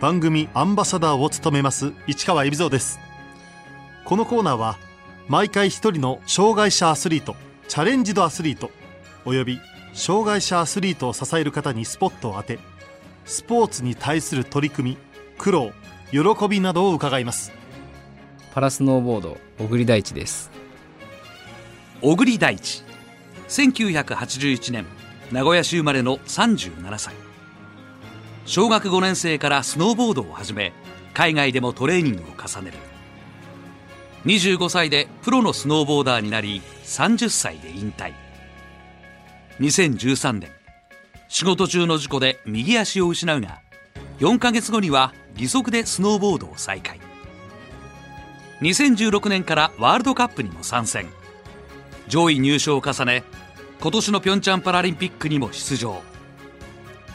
番組アンバサダーを務めます市川海老蔵です。このコーナーは毎回一人の障害者アスリートチャレンジドアスリートおよび障害者アスリートを支える方にスポットを当てスポーツに対する取り組み苦労喜びなどを伺います。パラスノーボード小栗大地です。小栗大地1981年名古屋市生まれの37歳小学5年生からスノーボードを始め海外でもトレーニングを重ねる。25歳でプロのスノーボーダーになり30歳で引退。2013年仕事中の事故で右足を失うが4ヶ月後には義足でスノーボードを再開。2016年からワールドカップにも参戦。上位入賞を重ね今年のピョンチャンパラリンピックにも出場。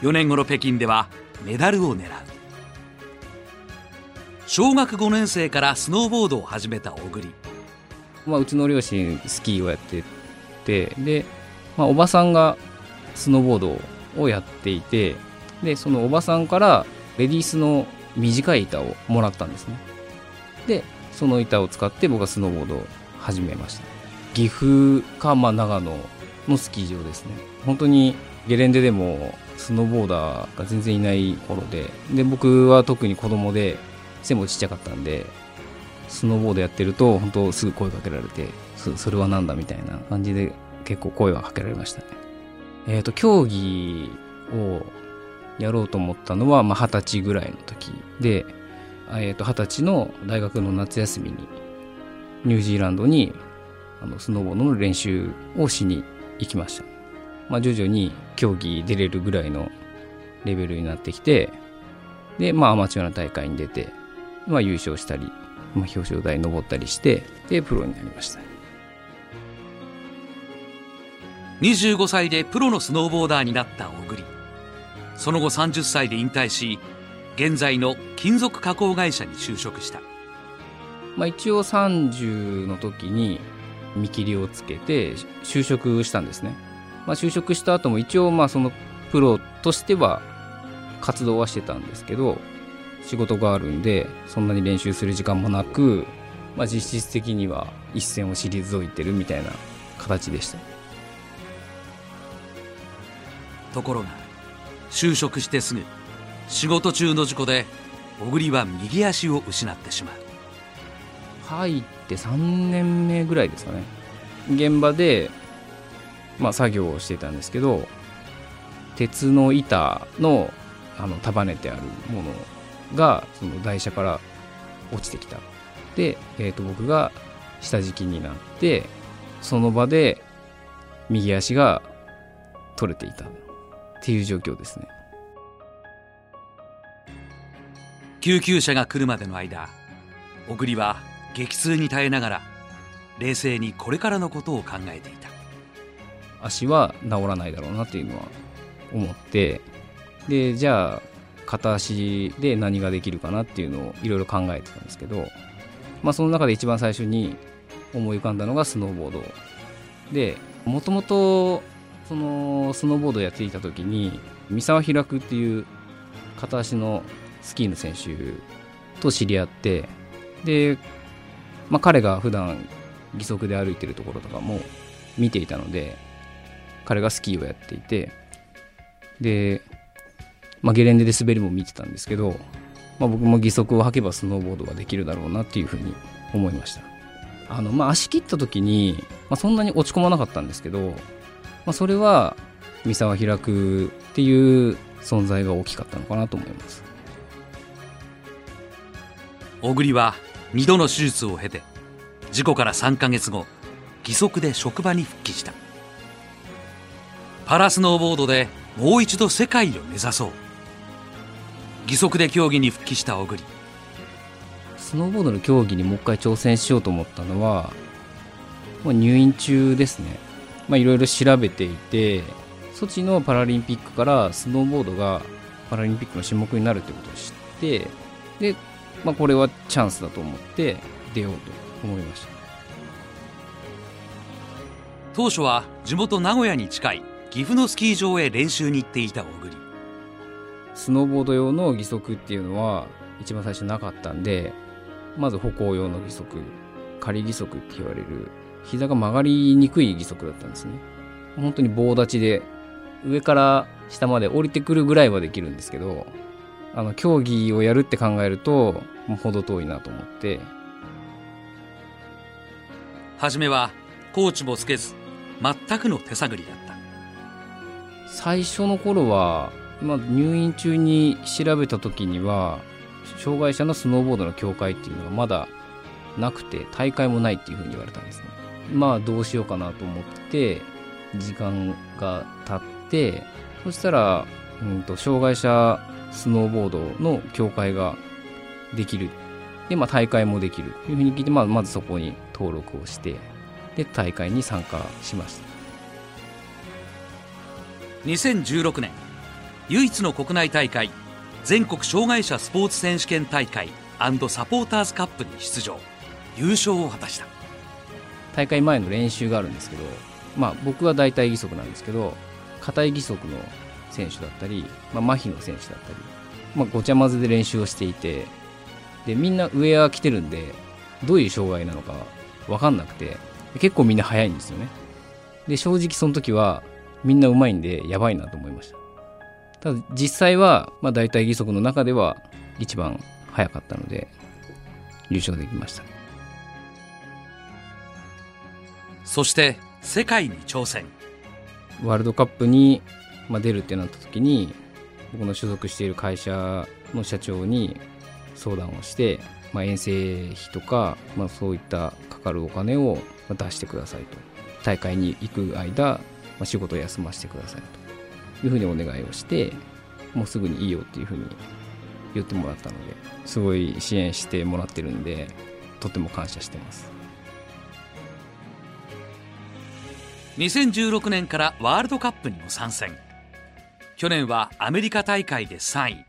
4年後の北京ではメダルを狙う。小学5年生からスノーボードを始めた小栗、まあ、うちの両親スキーをやっててで、まあ、おばさんがスノーボードをやっていてでそのおばさんからレディースの短い板をもらったんですね。でその板を使って僕はスノーボードを始めました。岐阜か、まあ、長野のスキー場ですね。本当にゲレンデでもスノーボーダーが全然いない頃でで僕は特に子供で背もちっちゃかったんでスノーボードやってると本当すぐ声かけられてそれは何だみたいな感じで結構声はかけられましたね。えっ、ー、と競技をやろうと思ったのは二十、まあ、歳ぐらいの時でえー、歳の大学の夏休みにニュージーランドにあのスノーボードの練習をしに行きました、まあ、徐々に競技出れるぐらいのレベルになってきてで、まあ、アマチュアの大会に出て、まあ、優勝したり、まあ、表彰台に登ったりしてでプロになりました。25歳でプロのスノーボーダーになった小栗。その後30歳で引退し現在の金属加工会社に就職した、まあ、一応30の時に見切りをつけて就職したんですね、まあ、就職した後も一応まあそのプロとしては活動はしてたんですけど仕事があるんでそんなに練習する時間もなく、まあ、実質的には一線を退いてるみたいな形でした。ところが就職してすぐ仕事中の事故で小栗は右足を失ってしまう。入って3年目ぐらいですかね。現場で、まあ、作業をしてたんですけど鉄の板のあの束ねてあるものがその台車から落ちてきた。で、えー、と僕が下敷きになってその場で右足が取れていた。っていう状況ですね。救急車が来るまでの間小栗は激痛に耐えながら冷静にこれからのことを考えていた。足は治らないだろうなっていうのは思ってでじゃあ片足で何ができるかなっていうのをいろいろ考えてたんですけど、まあ、その中で一番最初に思い浮かんだのがスノーボード。でもともとそのスノーボードやっていた時に三沢開くっていう片足のスキーの選手と知り合ってで、まあ、彼が普段義足で歩いてるところとかも見ていたので彼がスキーをやっていてで、まあ、ゲレンデで滑りも見てたんですけど、まあ、僕も義足を履けばスノーボードができるだろうなっていうふうに思いました。あの、まあ、足切った時に、まあ、そんなに落ち込まなかったんですけど、まあ、それは三沢開くっていう存在が大きかったのかなと思います。小栗は2度の手術を経て事故から3ヶ月後義足で職場に復帰した。パラスノーボードでもう一度世界を目指そう。義足で競技に復帰した小栗。スノーボードの競技にもう一回挑戦しようと思ったのは、まあ、入院中ですね。いろいろ調べていてソチのパラリンピックからスノーボードがパラリンピックの種目になるってことを知ってでまあ、これはチャンスだと思って出ようと思いました。当初は地元名古屋に近い岐阜のスキー場へ練習に行っていた小栗。スノーボード用の義足っていうのは一番最初なかったんでまず歩行用の義足仮義足って言われる膝が曲がりにくい義足だったんですね。本当に棒立ちで上から下まで降りてくるぐらいはできるんですけどあの競技をやるって考えるともう程遠いなと思って。初めはコーチもつけず全くの手探りだった最初の頃は、まあ、入院中に調べた時には障害者のスノーボードの協会っていうのがまだなくて大会もないっていうふうに言われたんですね。まあどうしようかなと思って時間が経ってそしたら、うんと、障害者スノーボードの協会ができる。で、まあ、大会もできるというふうに聞いて、まあ、まずそこに登録をしてで大会に参加しました。2016年唯一の国内大会全国障害者スポーツ選手権大会サポーターズカップに出場。優勝を果たした。大会前の練習があるんですけど、まあ、僕は大体義足なんですけど硬い義足の選手だったり、まあ、麻痺の選手だったり、まあ、ごちゃ混ぜで練習をしていてでみんなウェア着てるんでどういう障害なのか分かんなくて結構みんな速いんですよね。で正直その時はみんなうまいんでやばいなと思いました。ただ実際は、まあ、大体義足の中では一番速かったので優勝できました。そして世界に挑戦。ワールドカップに、まあ、出るってなった時に僕の所属している会社の社長に相談をして、まあ、遠征費とか、まあ、そういったかかるお金を出してくださいと。大会に行く間、まあ、仕事を休ませてくださいと。いうふうにお願いをしてもうすぐにいいよっていうふうに言ってもらったのですごい支援してもらってるんでとても感謝してます。2016年からワールドカップにも参戦。去年はアメリカ大会で3位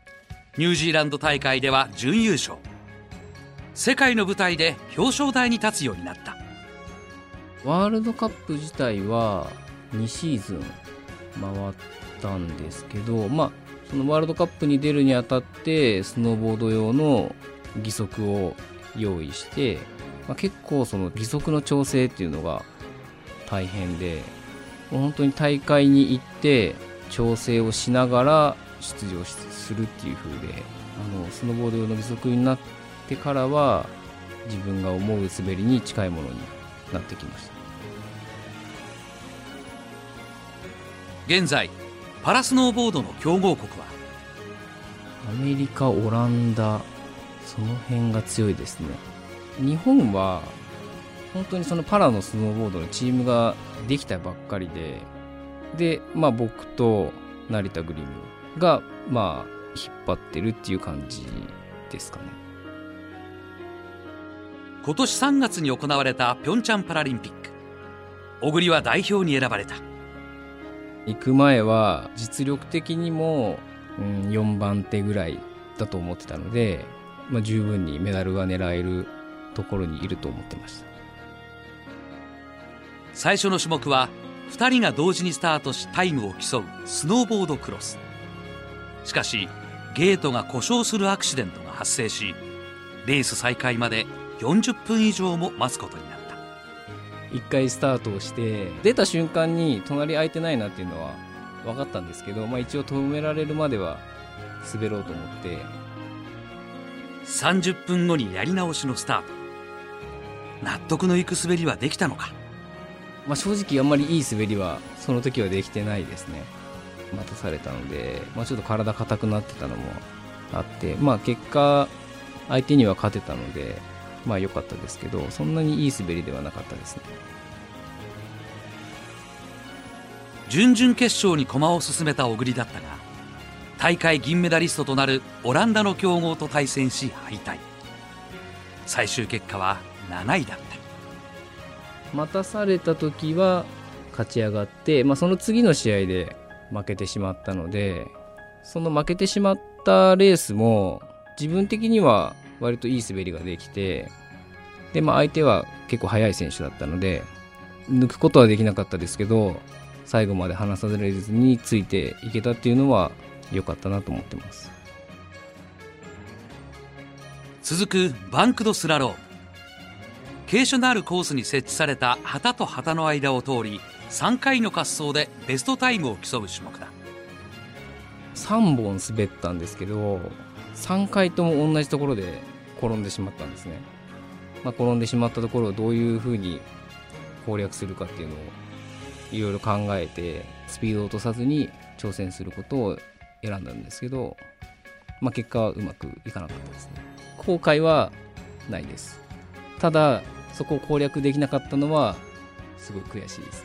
ニュージーランド大会では準優勝。世界の舞台で表彰台に立つようになった。ワールドカップ自体は2シーズン回ったんですけどまあそのワールドカップに出るにあたってスノーボード用の義足を用意して、まあ、結構その義足の調整っていうのが大変で本当に大会に行って調整をしながら出場するっていう風であのスノーボード用の義足になってからは自分が思う滑りに近いものになってきました。現在パラスノーボードの強豪国は？アメリカオランダその辺が強いですね。日本は本当にそのパラのスノーボードのチームができたばっかりででまあ僕と成田グリムがまあ引っ張ってるっていう感じですかね。今年3月に行われたピョンチャンパラリンピック。小栗は代表に選ばれた行く前は実力的にも、うん、4番手ぐらいだと思ってたので、まあ、十分にメダルが狙えるところにいると思ってました。最初の種目は2人が同時にスタートしタイムを競うスノーボードクロス。しかしゲートが故障するアクシデントが発生しレース再開まで40分以上も待つことになった。1回スタートをして出た瞬間に隣空いてないなっていうのは分かったんですけど、まあ、一応止められるまでは滑ろうと思って。30分後にやり直しのスタート。納得のいく滑りはできたのか？まあ、正直あんまりいい滑りはその時はできてないですね。待たされたので、まあ、ちょっと体硬くなってたのもあってまあ結果相手には勝てたのでまあ良かったですけどそんなにいい滑りではなかったですね。準々決勝に駒を進めた小栗だったが大会銀メダリストとなるオランダの強豪と対戦し敗退。最終結果は7位だった。待たされた時は勝ち上がって、まあ、その次の試合で負けてしまったのでその負けてしまったレースも自分的には割といい滑りができてで、まあ、相手は結構速い選手だったので抜くことはできなかったですけど最後まで離されずについていけたっていうのは良かったなと思ってます。続くバンクドスラロー。ム傾斜のあるコースに設置された旗と旗の間を通り3回の滑走でベストタイムを競う種目だ。3本滑ったんですけど3回とも同じところで転んでしまったんですね、まあ、転んでしまったところをどういうふうに攻略するかっていうのをいろいろ考えてスピードを落とさずに挑戦することを選んだんですけど、まあ、結果はうまくいかなかったですね。後悔はないです。ただそこを攻略できなかったのはすごい悔しいです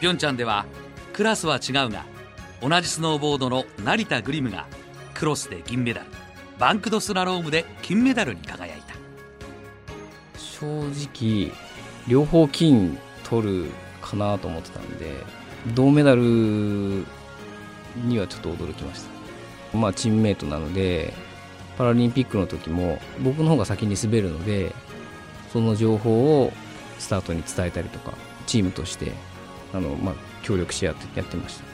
ピョンチャンではクラスは違うが同じスノーボードの成田グリムがクロスで銀メダルバンクドスラロームで金メダルに輝いた。正直両方金取るかなと思ってたんで銅メダルにはちょっと驚きました。まあチームメイトなのでパラリンピックの時も僕の方が先に滑るのでその情報をスタートに伝えたりとかチームとしてあの、まあ、協力し合ってやってました。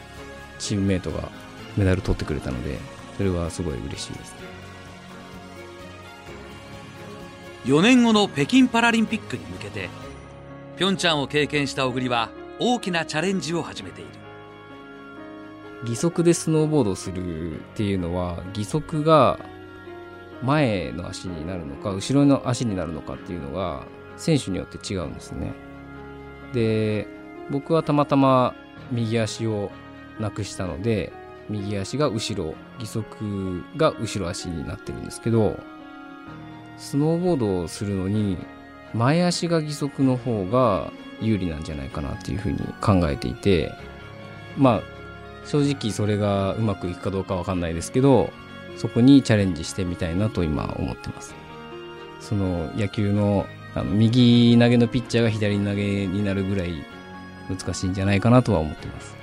チームメイトがメダル取ってくれたのでそれはすごい嬉しいです。4年後の北京パラリンピックに向けてピョンチャンを経験した小栗は大きなチャレンジを始めている。義足でスノーボードするっていうのは義足が前の足になるのか後ろの足になるのかっていうのが選手によって違うんですね。で僕はたまたま右足をなくしたので右足が後ろ義足が後ろ足になってるんですけどスノーボードをするのに前足が義足の方が有利なんじゃないかなっていうふうに考えていてまあ正直それがうまくいくかどうかわかんないですけどそこにチャレンジしてみたいなと今思ってます。その野球のあの右投げのピッチャーが左投げになるぐらい難しいんじゃないかなとは思ってます。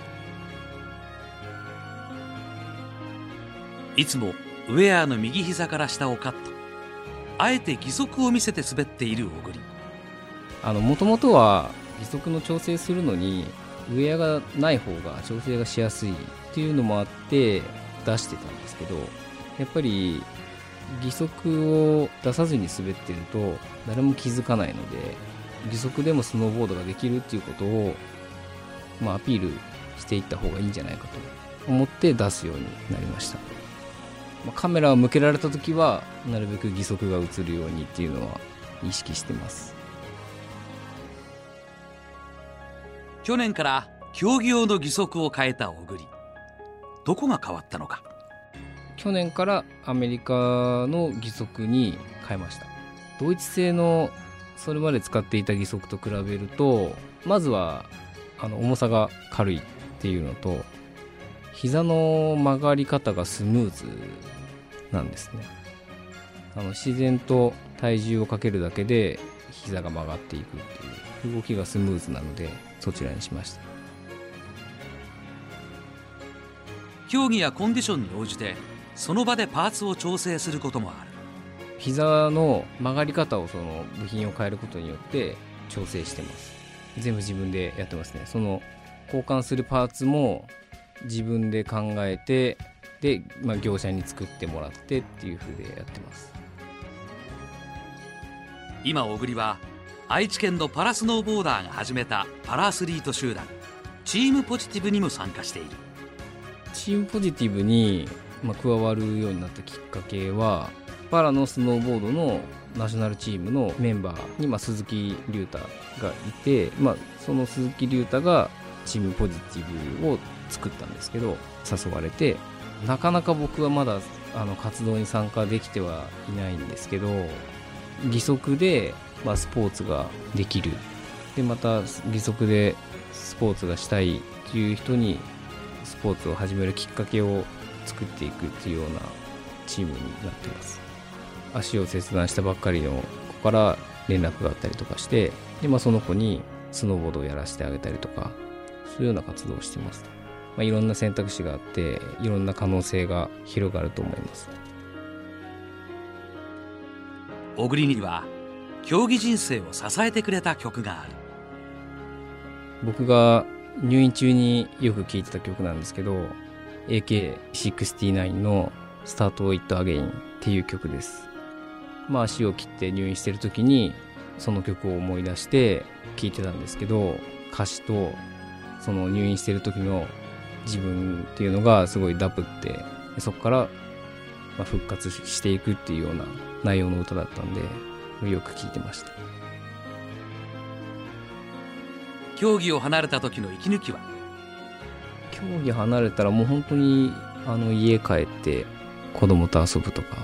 いつもウェアの右膝から下をカット。あえて義足を見せて滑っている小栗。もともとは義足の調整するのにウェアがない方が調整がしやすいっていうのもあって出してたんですけどやっぱり義足を出さずに滑ってると誰も気づかないので義足でもスノーボードができるっていうことを、まあ、アピールしていった方がいいんじゃないかと思って出すようになりました、まあ、カメラを向けられた時はなるべく義足が映るようにっていうのは意識してます。去年から競技用の義足を変えた小栗。どこが変わったのか。去年からアメリカの義足に変えました。ドイツ製のそれまで使っていた義足と比べるとまずはあの重さが軽いっていうのと膝の曲がり方がスムーズなんですね。あの自然と体重をかけるだけで膝が曲がっていくっていう動きがスムーズなのでそちらにしました。競技やコンディションに応じてその場でパーツを調整することもある。膝の曲がり方をその部品を変えることによって調整してます。全部自分でやってますね。その交換するパーツも自分で考えてで、まあ、業者に作ってもらってっていう風でやってます。今小栗は愛知県のパラスノーボーダーが始めたパラアスリート集団チームポジティブにも参加している。チームポジティブに、まあ、加わるようになったきっかけはパラのスノーボードのナショナルチームのメンバーに、まあ、鈴木隆太がいて、まあ、その鈴木隆太がチームポジティブを作ったんですけど誘われてなかなか僕はまだあの活動に参加できてはいないんですけど義足で、まあ、スポーツができる。でまた義足でスポーツがしたいっていう人にスポーツを始めるきっかけを作っていくっていうようなチームになってます。足を切断したばっかりの子から連絡があったりとかしてで、まあ、その子にスノーボードをやらせてあげたりとかそういうような活動をしてます、まあ、いろんな選択肢があっていろんな可能性が広がると思います。小栗には競技人生を支えてくれた曲がある。僕が入院中によく聴いてた曲なんですけど AK69 の「スタート・イット・アゲイン」っていう曲です。まあ足を切って入院してる時にその曲を思い出して聴いてたんですけど歌詞とその入院してる時の自分っていうのがすごいダブってそこからま復活していくっていうような内容の歌だったんでよく聴いてました。競技を離れた時の息抜きは？競技離れたらもう本当にあの家帰って子供と遊ぶとか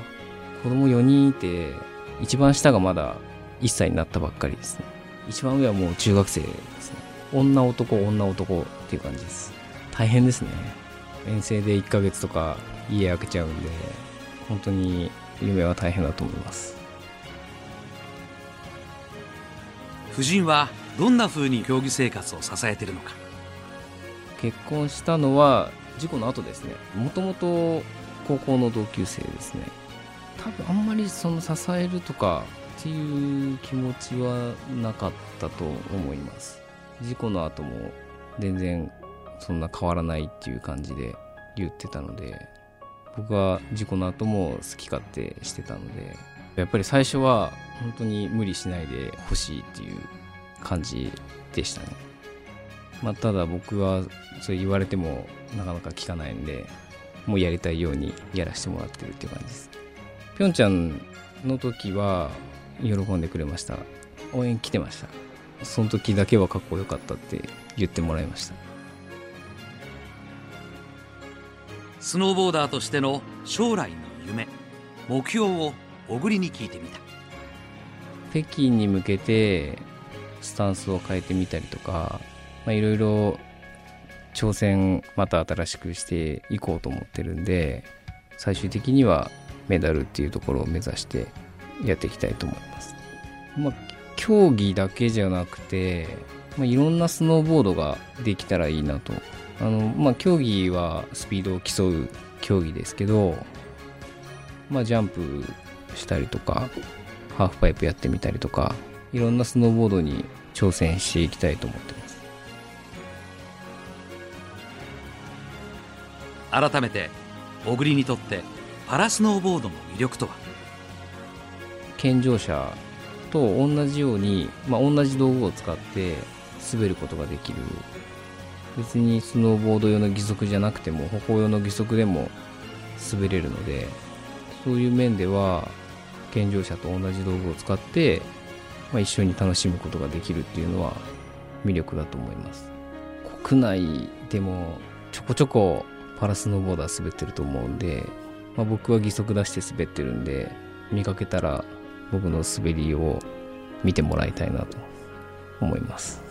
子供4人いて一番下がまだ1歳になったばっかりですね。一番上はもう中学生ですね。女男女男っていう感じです大変ですね。遠征で1ヶ月とか家開けちゃうんで本当に夢は大変だと思います。夫人はどんな風に競技生活を支えているのか？結婚したのは事故の後ですね。もともと高校の同級生ですね。多分あんまりその支えるとかっていう気持ちはなかったと思います。事故の後も全然そんな変わらないっていう感じで言ってたので僕は事故の後も好き勝手してたのでやっぱり最初は本当に無理しないでほしいっていう感じでしたね。まあただ僕はそう言われてもなかなか聞かないんでもうやりたいようにやらせてもらってるっていう感じです。ぴょんちゃんの時は喜んでくれました。応援来てました。その時だけはかっこよかったって言ってもらいました。スノーボーダーとしての将来の夢目標を小栗に聞いてみた北京に向けてスタンスを変えてみたりとかいろいろ挑戦また新しくしていこうと思ってるんで最終的にはメダルっていうところを目指してやっていきたいと思います。まあ、競技だけじゃなくて、まあ、いろんなスノーボードができたらいいなと。あのまあ、競技はスピードを競う競技ですけど、まあ、ジャンプしたりとかハーフパイプやってみたりとかいろんなスノーボードに挑戦していきたいと思ってます。改めて小栗にとってパラスノーボードの魅力とは？健常者と同じように、まあ、同じ道具を使って滑ることができる別にスノーボード用の義足じゃなくても歩行用の義足でも滑れるのでそういう面では健常者と同じ道具を使って、まあ、一緒に楽しむことができるっていうのは魅力だと思います。国内でもちょこちょこパラスノーボーダー滑ってると思うんで、まあ、僕は義足出して滑ってるんで見かけたら僕の滑りを見てもらいたいなと思います。